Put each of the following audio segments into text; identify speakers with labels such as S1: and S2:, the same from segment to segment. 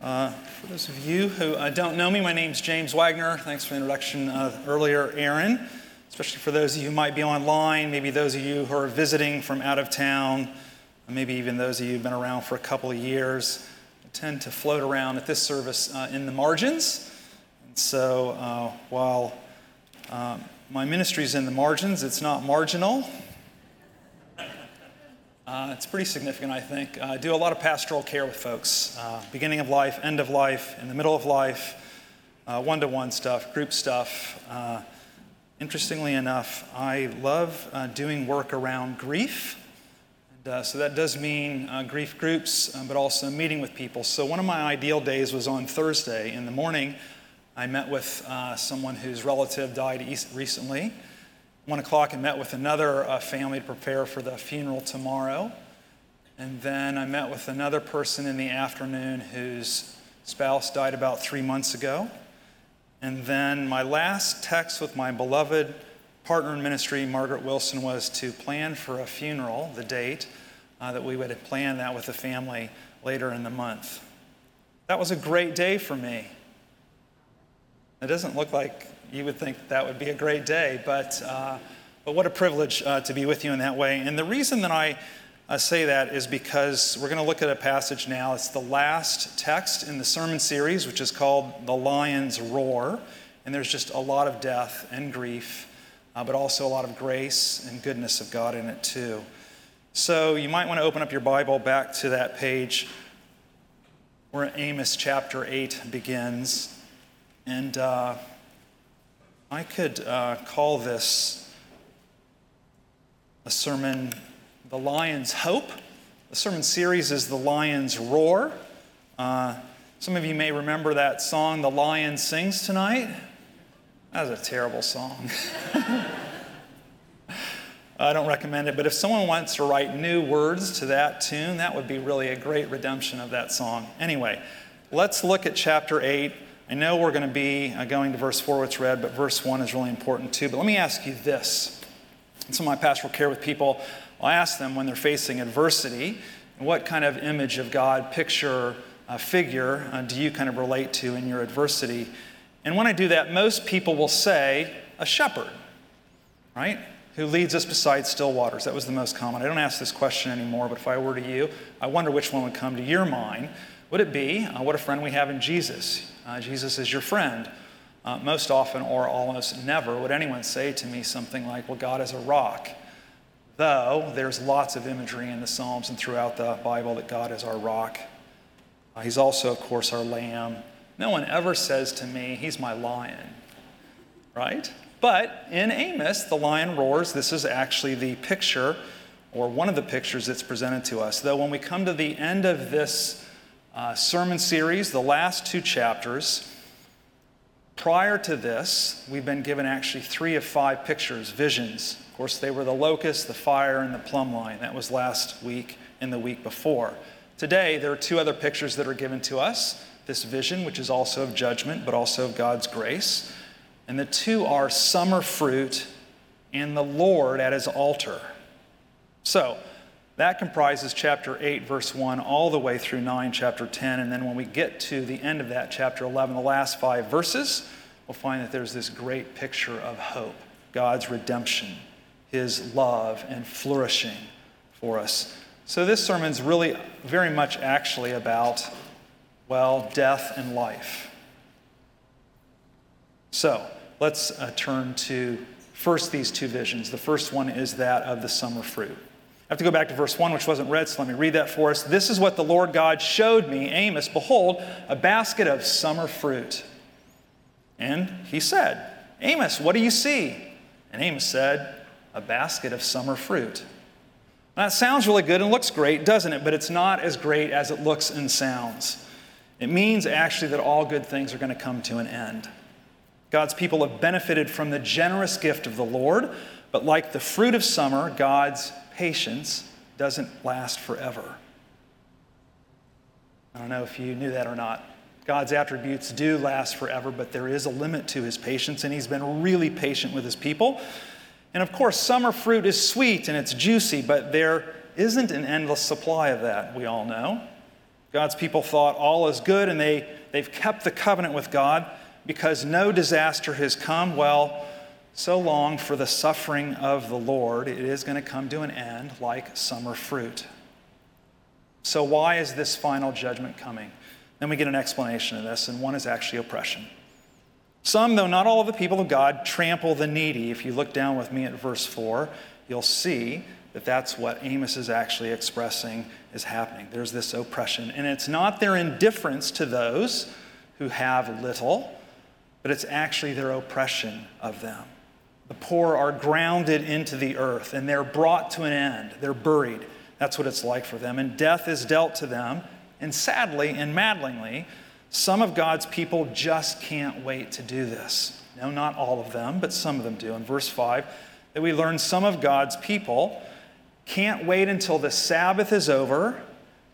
S1: Uh, for those of you who uh, don't know me, my name's James Wagner. Thanks for the introduction uh, earlier, Aaron. Especially for those of you who might be online, maybe those of you who are visiting from out of town, maybe even those of you who've been around for a couple of years. I tend to float around at this service uh, in the margins. And so uh, while um, my ministry is in the margins, it's not marginal. Uh, it's pretty significant, I think. Uh, I do a lot of pastoral care with folks uh, beginning of life, end of life, in the middle of life, one to one stuff, group stuff. Uh, interestingly enough, I love uh, doing work around grief. And, uh, so that does mean grief groups, but also meeting with people. So one of my ideal days was on Thursday in the morning. I met with someone whose relative died recently one o'clock, I met with another uh, family to prepare for the funeral tomorrow. And then I met with another person in the afternoon whose spouse died about three months ago. And then my last text with my beloved partner in ministry, Margaret Wilson, was to plan for a funeral, the date, uh, that we would plan that with the family later in the month. That was a great day for me. It doesn't look like you would think that would be a great day, but, uh, but what a privilege uh, to be with you in that way. And the reason that I uh, say that is because we're going to look at a passage now. It's the last text in the sermon series, which is called The Lion's Roar. And there's just a lot of death and grief, uh, but also a lot of grace and goodness of God in it, too. So you might want to open up your Bible back to that page where Amos chapter 8 begins. And uh, I could uh, call this a sermon, The Lion's Hope. The sermon series is The Lion's Roar. Uh, some of you may remember that song, The Lion Sings Tonight. That was a terrible song. I don't recommend it, but if someone wants to write new words to that tune, that would be really a great redemption of that song. Anyway, let's look at chapter 8 I know we're going to be uh, going to verse 4, which read, but verse 1 is really important too. But let me ask you this. In some of my pastoral care with people, I'll ask them when they're facing adversity, what kind of image of God, picture, uh, figure uh, do you kind of relate to in your adversity? And when I do that, most people will say, a shepherd, right? Who leads us beside still waters. That was the most common. I don't ask this question anymore, but if I were to you, I wonder which one would come to your mind. Would it be, uh, what a friend we have in Jesus? Uh, Jesus is your friend. Uh, most often, or almost never, would anyone say to me something like, Well, God is a rock. Though there's lots of imagery in the Psalms and throughout the Bible that God is our rock. Uh, he's also, of course, our lamb. No one ever says to me, He's my lion, right? But in Amos, the lion roars. This is actually the picture, or one of the pictures that's presented to us. Though when we come to the end of this uh, sermon series, the last two chapters. Prior to this, we've been given actually three of five pictures, visions. Of course, they were the locust, the fire, and the plumb line. That was last week and the week before. Today, there are two other pictures that are given to us this vision, which is also of judgment, but also of God's grace. And the two are summer fruit and the Lord at his altar. So, that comprises chapter 8, verse 1, all the way through 9, chapter 10. And then when we get to the end of that, chapter 11, the last five verses, we'll find that there's this great picture of hope God's redemption, His love, and flourishing for us. So this sermon's really very much actually about, well, death and life. So let's uh, turn to first these two visions. The first one is that of the summer fruit. I have to go back to verse 1, which wasn't read, so let me read that for us. This is what the Lord God showed me, Amos. Behold, a basket of summer fruit. And he said, Amos, what do you see? And Amos said, A basket of summer fruit. Now, that sounds really good and looks great, doesn't it? But it's not as great as it looks and sounds. It means actually that all good things are going to come to an end. God's people have benefited from the generous gift of the Lord, but like the fruit of summer, God's patience doesn't last forever. I don't know if you knew that or not. God's attributes do last forever, but there is a limit to his patience, and he's been really patient with his people. And of course, summer fruit is sweet and it's juicy, but there isn't an endless supply of that, we all know. God's people thought all is good and they, they've kept the covenant with God because no disaster has come. Well, so long for the suffering of the Lord, it is going to come to an end like summer fruit. So, why is this final judgment coming? Then we get an explanation of this, and one is actually oppression. Some, though not all of the people of God, trample the needy. If you look down with me at verse 4, you'll see that that's what Amos is actually expressing is happening. There's this oppression. And it's not their indifference to those who have little, but it's actually their oppression of them. The poor are grounded into the earth and they're brought to an end. They're buried. That's what it's like for them. And death is dealt to them. And sadly and maddeningly, some of God's people just can't wait to do this. No, not all of them, but some of them do. In verse 5, that we learn some of God's people can't wait until the Sabbath is over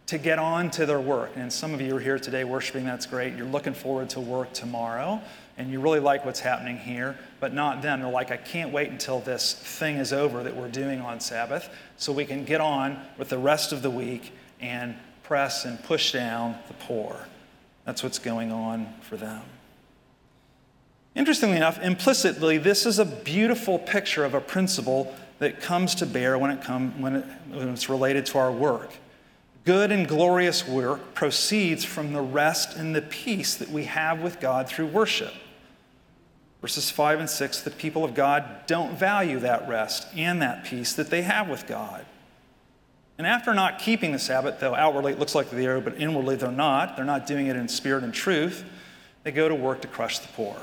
S1: to get on to their work. And some of you are here today worshiping, that's great. You're looking forward to work tomorrow, and you really like what's happening here, but not then. They're like, I can't wait until this thing is over that we're doing on Sabbath so we can get on with the rest of the week and press and push down the poor. That's what's going on for them. Interestingly enough, implicitly, this is a beautiful picture of a principle that comes to bear when, it come, when, it, when it's related to our work. Good and glorious work proceeds from the rest and the peace that we have with God through worship. Verses 5 and 6 the people of God don't value that rest and that peace that they have with God. And after not keeping the Sabbath, though outwardly it looks like they are, but inwardly they're not, they're not doing it in spirit and truth, they go to work to crush the poor.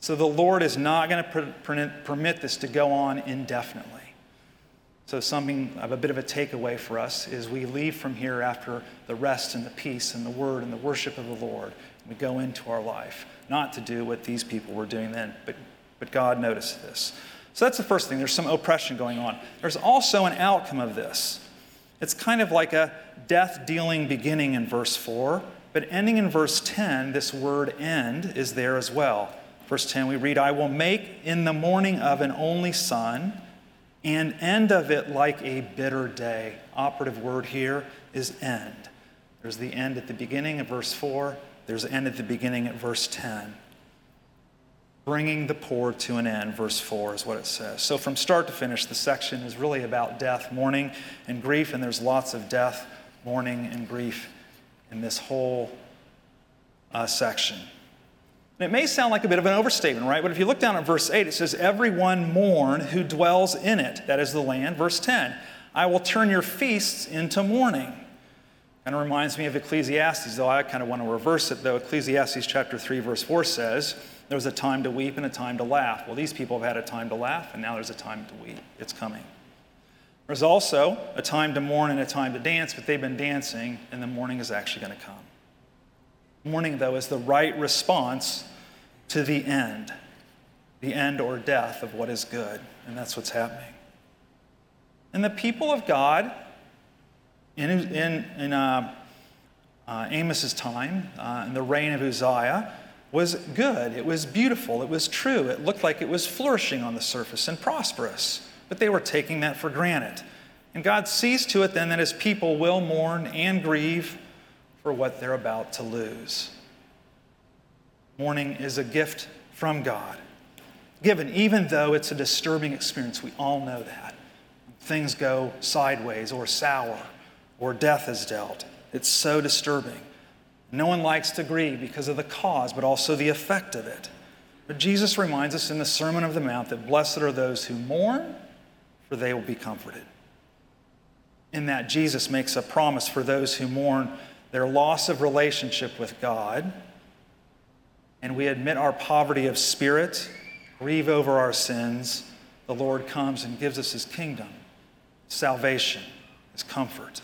S1: So the Lord is not going to permit this to go on indefinitely. So, something of a bit of a takeaway for us is we leave from here after the rest and the peace and the word and the worship of the Lord. We go into our life, not to do what these people were doing then, but, but God noticed this. So, that's the first thing. There's some oppression going on. There's also an outcome of this. It's kind of like a death dealing beginning in verse 4, but ending in verse 10, this word end is there as well. Verse 10, we read, I will make in the morning of an only son and end of it like a bitter day. Operative word here is end. There's the end at the beginning of verse 4, there's an end at the beginning at verse 10. Bringing the poor to an end, verse 4 is what it says. So, from start to finish, the section is really about death, mourning, and grief, and there's lots of death, mourning, and grief in this whole uh, section. And it may sound like a bit of an overstatement, right? But if you look down at verse 8, it says, Everyone mourn who dwells in it, that is the land. Verse 10, I will turn your feasts into mourning. Kind of reminds me of Ecclesiastes, though I kind of want to reverse it, though. Ecclesiastes chapter 3, verse 4 says, There was a time to weep and a time to laugh. Well, these people have had a time to laugh, and now there's a time to weep. It's coming. There's also a time to mourn and a time to dance, but they've been dancing, and the mourning is actually going to come. Mourning, though, is the right response to the end, the end or death of what is good. And that's what's happening. And the people of God in, in, in uh, uh, Amos's time, uh, in the reign of Uzziah, was good. It was beautiful. It was true. It looked like it was flourishing on the surface and prosperous. But they were taking that for granted. And God sees to it then that his people will mourn and grieve for what they're about to lose. Mourning is a gift from God, given even though it's a disturbing experience. We all know that. Things go sideways or sour or death is dealt. It's so disturbing. No one likes to grieve because of the cause, but also the effect of it. But Jesus reminds us in the Sermon of the Mount that blessed are those who mourn, for they will be comforted. In that, Jesus makes a promise for those who mourn their loss of relationship with God and we admit our poverty of spirit, grieve over our sins, the Lord comes and gives us his kingdom, salvation, his comfort.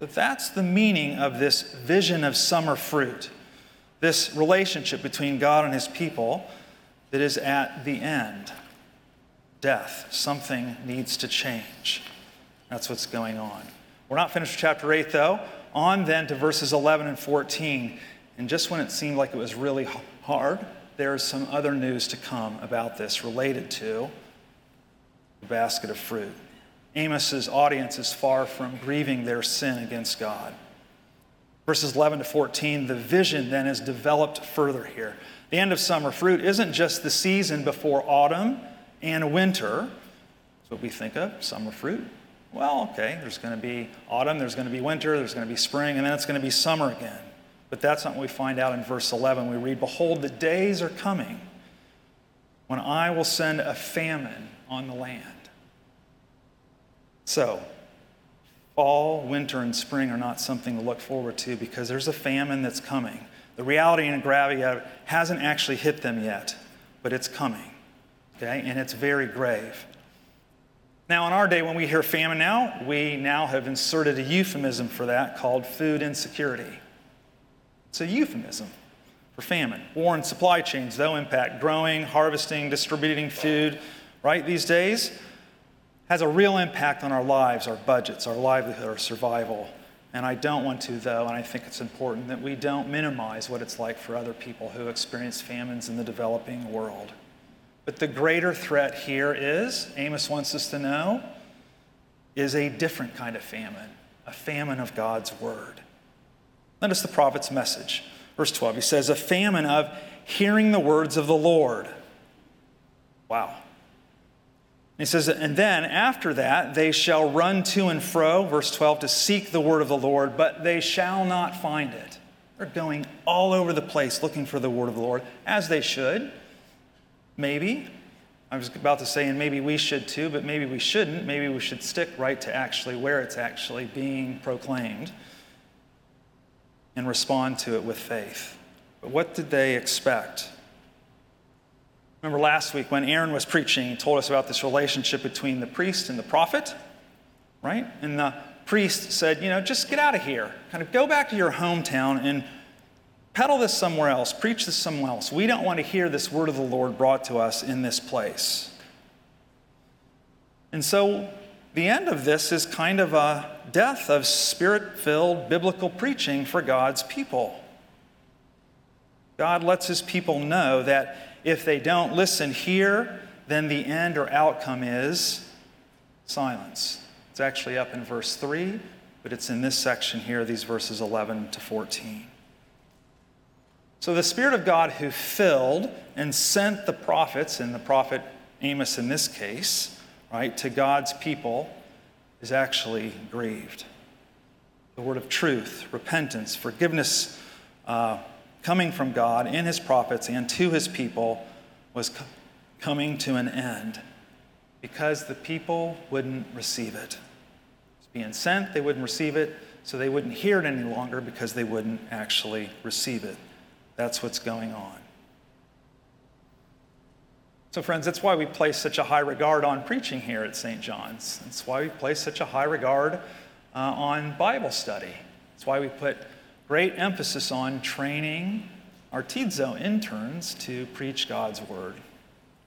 S1: So that's the meaning of this vision of summer fruit, this relationship between God and his people that is at the end death. Something needs to change. That's what's going on. We're not finished with chapter 8, though. On then to verses 11 and 14. And just when it seemed like it was really hard, there's some other news to come about this related to the basket of fruit. Amos's audience is far from grieving their sin against God. Verses 11 to 14, the vision then is developed further here. The end of summer fruit isn't just the season before autumn and winter. That's what we think of, summer fruit. Well, okay, there's going to be autumn, there's going to be winter, there's going to be spring, and then it's going to be summer again. But that's not what we find out in verse 11. We read, Behold, the days are coming when I will send a famine on the land. So, fall, winter, and spring are not something to look forward to because there's a famine that's coming. The reality and gravity hasn't actually hit them yet, but it's coming. Okay? And it's very grave. Now, in our day, when we hear famine now, we now have inserted a euphemism for that called food insecurity. It's a euphemism for famine. War and supply chains, though, impact growing, harvesting, distributing food, right, these days, has a real impact on our lives, our budgets, our livelihood, our survival. And I don't want to, though, and I think it's important that we don't minimize what it's like for other people who experience famines in the developing world. But the greater threat here is, Amos wants us to know, is a different kind of famine, a famine of God's word. Notice the prophet's message. Verse 12, he says, A famine of hearing the words of the Lord. Wow. He says, and then after that, they shall run to and fro, verse 12, to seek the word of the Lord, but they shall not find it. They're going all over the place looking for the word of the Lord, as they should. Maybe. I was about to say, and maybe we should too, but maybe we shouldn't. Maybe we should stick right to actually where it's actually being proclaimed and respond to it with faith. But what did they expect? Remember last week when Aaron was preaching, he told us about this relationship between the priest and the prophet, right? And the priest said, you know, just get out of here. Kind of go back to your hometown and peddle this somewhere else, preach this somewhere else. We don't want to hear this word of the Lord brought to us in this place. And so the end of this is kind of a death of spirit filled biblical preaching for God's people. God lets his people know that if they don't listen here, then the end or outcome is silence. It's actually up in verse 3, but it's in this section here, these verses 11 to 14. So the Spirit of God who filled and sent the prophets, and the prophet Amos in this case, right, to God's people is actually grieved. The word of truth, repentance, forgiveness uh, coming from God in his prophets and to his people was co- coming to an end because the people wouldn't receive it. It's being sent, they wouldn't receive it, so they wouldn't hear it any longer because they wouldn't actually receive it. That's what's going on. So, friends, that's why we place such a high regard on preaching here at St. John's. That's why we place such a high regard uh, on Bible study. That's why we put great emphasis on training our Tidzo interns to preach God's word.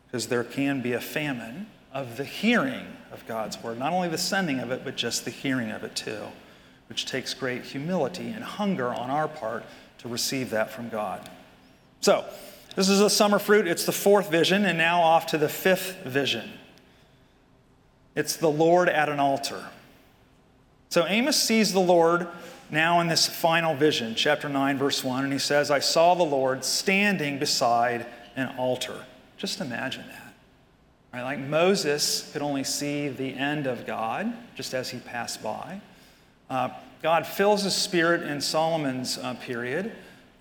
S1: Because there can be a famine of the hearing of God's word, not only the sending of it, but just the hearing of it too, which takes great humility and hunger on our part to receive that from God. So, this is the summer fruit. It's the fourth vision, and now off to the fifth vision. It's the Lord at an altar. So Amos sees the Lord now in this final vision, chapter 9, verse 1, and he says, I saw the Lord standing beside an altar. Just imagine that. Right? Like Moses could only see the end of God just as he passed by. Uh, God fills his spirit in Solomon's uh, period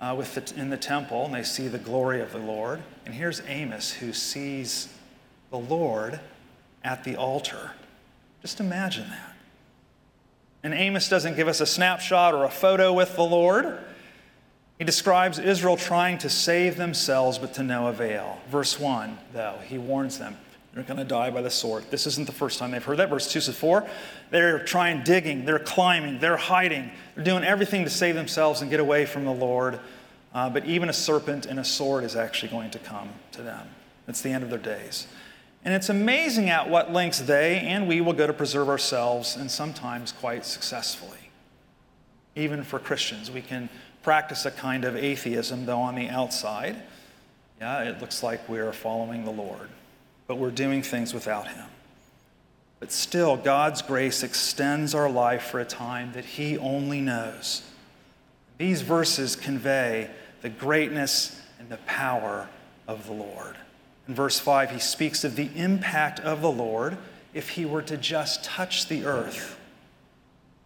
S1: uh, with the, in the temple, and they see the glory of the Lord. And here's Amos who sees the Lord at the altar. Just imagine that. And Amos doesn't give us a snapshot or a photo with the Lord. He describes Israel trying to save themselves, but to no avail. Verse 1, though, he warns them they're going to die by the sword. This isn't the first time they've heard that. Verse 2 says, 4, they're trying, digging, they're climbing, they're hiding, they're doing everything to save themselves and get away from the Lord. Uh, but even a serpent and a sword is actually going to come to them. It's the end of their days. And it's amazing at what lengths they and we will go to preserve ourselves, and sometimes quite successfully. Even for Christians, we can practice a kind of atheism, though on the outside, yeah, it looks like we're following the Lord but we're doing things without Him. But still, God's grace extends our life for a time that He only knows. These verses convey the greatness and the power of the Lord. In verse 5, he speaks of the impact of the Lord if he were to just touch the earth.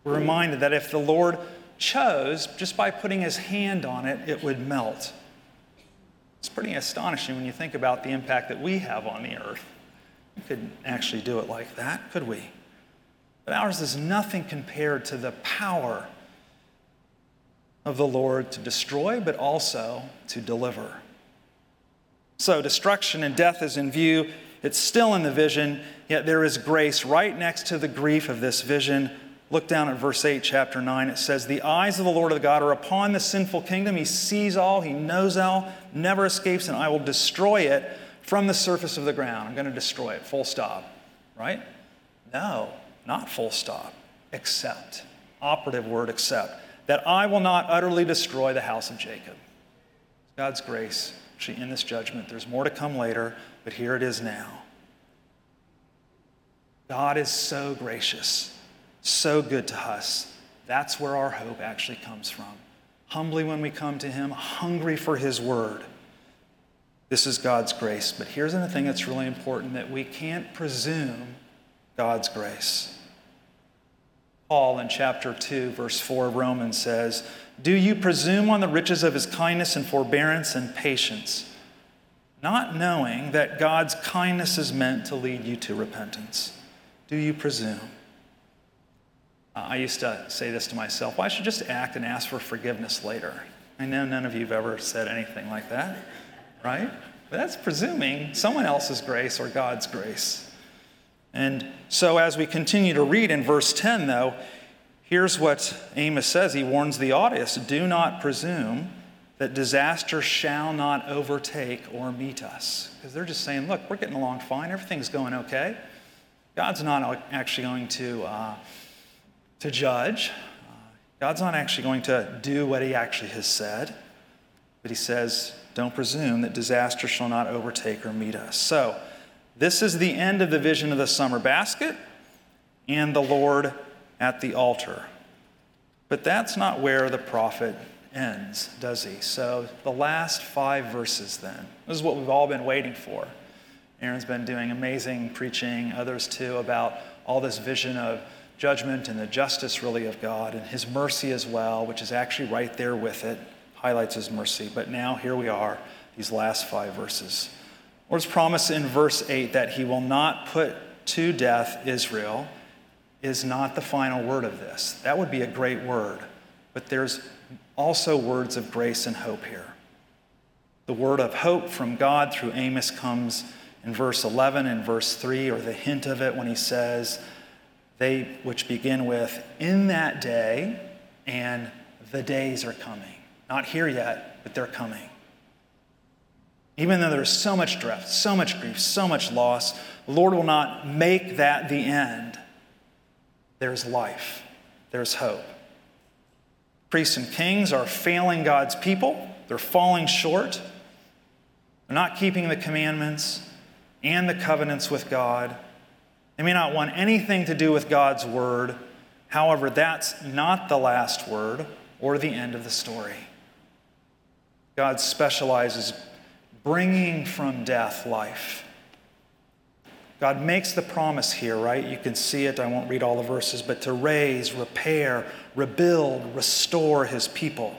S1: We're reminded that if the Lord chose, just by putting his hand on it, it would melt. It's pretty astonishing when you think about the impact that we have on the earth. We couldn't actually do it like that, could we? But ours is nothing compared to the power of the Lord to destroy, but also to deliver. So, destruction and death is in view. It's still in the vision, yet there is grace right next to the grief of this vision. Look down at verse 8, chapter 9. It says, The eyes of the Lord of God are upon the sinful kingdom. He sees all, he knows all, never escapes, and I will destroy it from the surface of the ground. I'm going to destroy it, full stop. Right? No, not full stop. Except. Operative word, except. That I will not utterly destroy the house of Jacob. God's grace actually in this judgment. There's more to come later, but here it is now. God is so gracious, so good to us. That's where our hope actually comes from. Humbly when we come to Him, hungry for His word. This is God's grace. But here's the thing that's really important that we can't presume God's grace. Paul in chapter 2, verse 4 of Romans says, Do you presume on the riches of his kindness and forbearance and patience, not knowing that God's kindness is meant to lead you to repentance? Do you presume? Uh, I used to say this to myself well, I should just act and ask for forgiveness later. I know none of you have ever said anything like that, right? But that's presuming someone else's grace or God's grace. And so, as we continue to read in verse 10, though, here's what Amos says. He warns the audience do not presume that disaster shall not overtake or meet us. Because they're just saying, look, we're getting along fine, everything's going okay. God's not actually going to, uh, to judge. Uh, God's not actually going to do what he actually has said. But he says, don't presume that disaster shall not overtake or meet us. So, this is the end of the vision of the summer basket and the Lord at the altar. But that's not where the prophet ends, does he? So, the last five verses then. This is what we've all been waiting for. Aaron's been doing amazing preaching, others too, about all this vision of judgment and the justice, really, of God and his mercy as well, which is actually right there with it, highlights his mercy. But now, here we are, these last five verses. Lord's promise in verse 8 that he will not put to death Israel is not the final word of this. That would be a great word, but there's also words of grace and hope here. The word of hope from God through Amos comes in verse 11 and verse 3, or the hint of it when he says, they which begin with, in that day, and the days are coming. Not here yet, but they're coming. Even though there's so much death, so much grief, so much loss, the Lord will not make that the end. There's life, there's hope. Priests and kings are failing God's people, they're falling short, they're not keeping the commandments and the covenants with God. They may not want anything to do with God's word. However, that's not the last word or the end of the story. God specializes bringing from death life. God makes the promise here, right? You can see it. I won't read all the verses, but to raise, repair, rebuild, restore his people.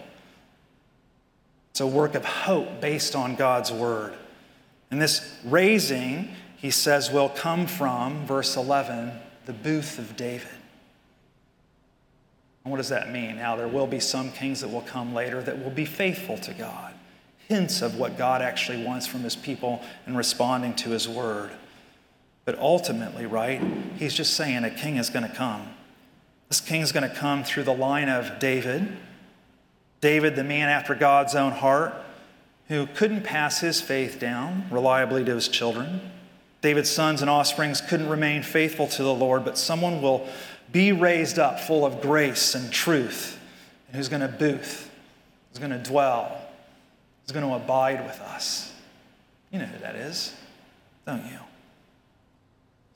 S1: It's a work of hope based on God's word. And this raising, he says, will come from, verse 11, the booth of David. And what does that mean? Now, there will be some kings that will come later that will be faithful to God hints of what God actually wants from his people in responding to his word. But ultimately, right, he's just saying a king is going to come. This king is going to come through the line of David. David, the man after God's own heart, who couldn't pass his faith down reliably to his children. David's sons and offsprings couldn't remain faithful to the Lord, but someone will be raised up full of grace and truth, and who's going to booth, who's going to dwell, who's going to abide with us. You know who that is, don't you?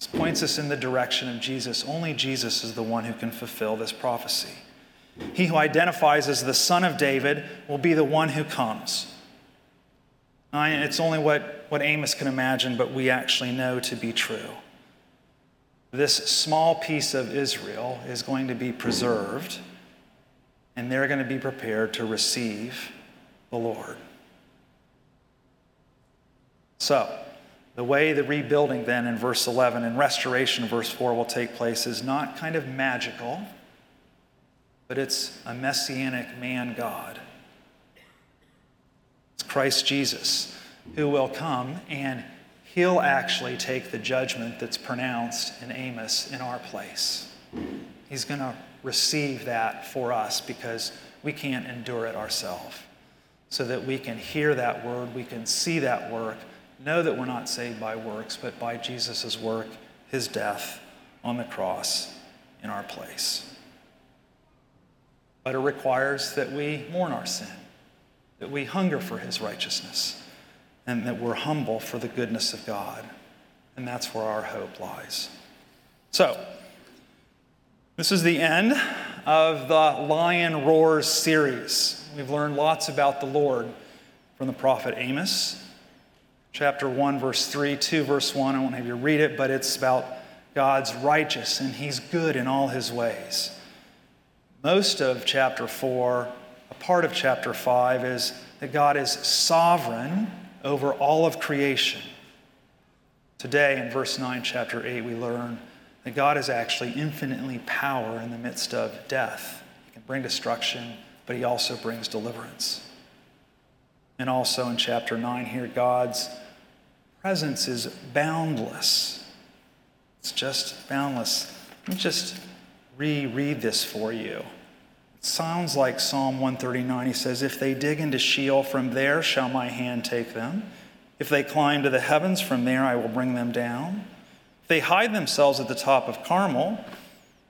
S1: This points us in the direction of Jesus. Only Jesus is the one who can fulfill this prophecy. He who identifies as the son of David will be the one who comes. It's only what, what Amos can imagine, but we actually know to be true. This small piece of Israel is going to be preserved, and they're going to be prepared to receive the Lord. So, the way the rebuilding then in verse 11 and restoration verse 4 will take place is not kind of magical, but it's a messianic man God. It's Christ Jesus who will come and he'll actually take the judgment that's pronounced in Amos in our place. He's going to receive that for us because we can't endure it ourselves. So that we can hear that word, we can see that work, know that we're not saved by works, but by Jesus' work, his death on the cross in our place. But it requires that we mourn our sin, that we hunger for his righteousness, and that we're humble for the goodness of God. And that's where our hope lies. So, this is the end of the Lion Roars series. We've learned lots about the Lord from the prophet Amos chapter 1, verse 3, 2, verse 1. I won't have you read it, but it's about God's righteous and He's good in all His ways. Most of chapter 4, a part of chapter 5, is that God is sovereign over all of creation. Today, in verse 9, chapter 8, we learn that God is actually infinitely power in the midst of death. He can bring destruction, but He also brings deliverance. And also in chapter 9 here, God's presence is boundless. It's just boundless. Let me just reread this for you. It sounds like Psalm 139. He says, If they dig into Sheol, from there shall my hand take them. If they climb to the heavens, from there I will bring them down. If they hide themselves at the top of Carmel,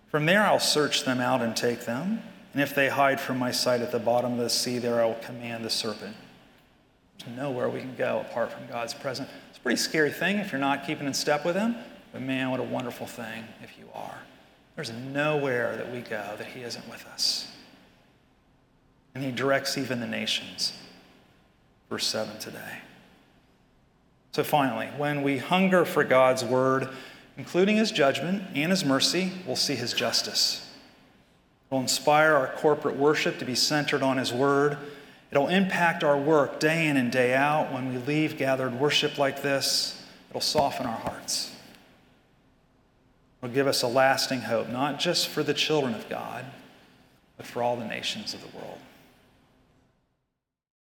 S1: from there I'll search them out and take them. And if they hide from my sight at the bottom of the sea, there I will command the serpent. There's nowhere we can go apart from God's presence It's a pretty scary thing if you're not keeping in step with Him, but man, what a wonderful thing if you are. There's nowhere that we go that He isn't with us. And He directs even the nations. Verse 7 today. So finally, when we hunger for God's word, including His judgment and His mercy, we'll see His justice. It will inspire our corporate worship to be centered on His word It'll impact our work day in and day out when we leave gathered worship like this. It'll soften our hearts. It'll give us a lasting hope, not just for the children of God, but for all the nations of the world.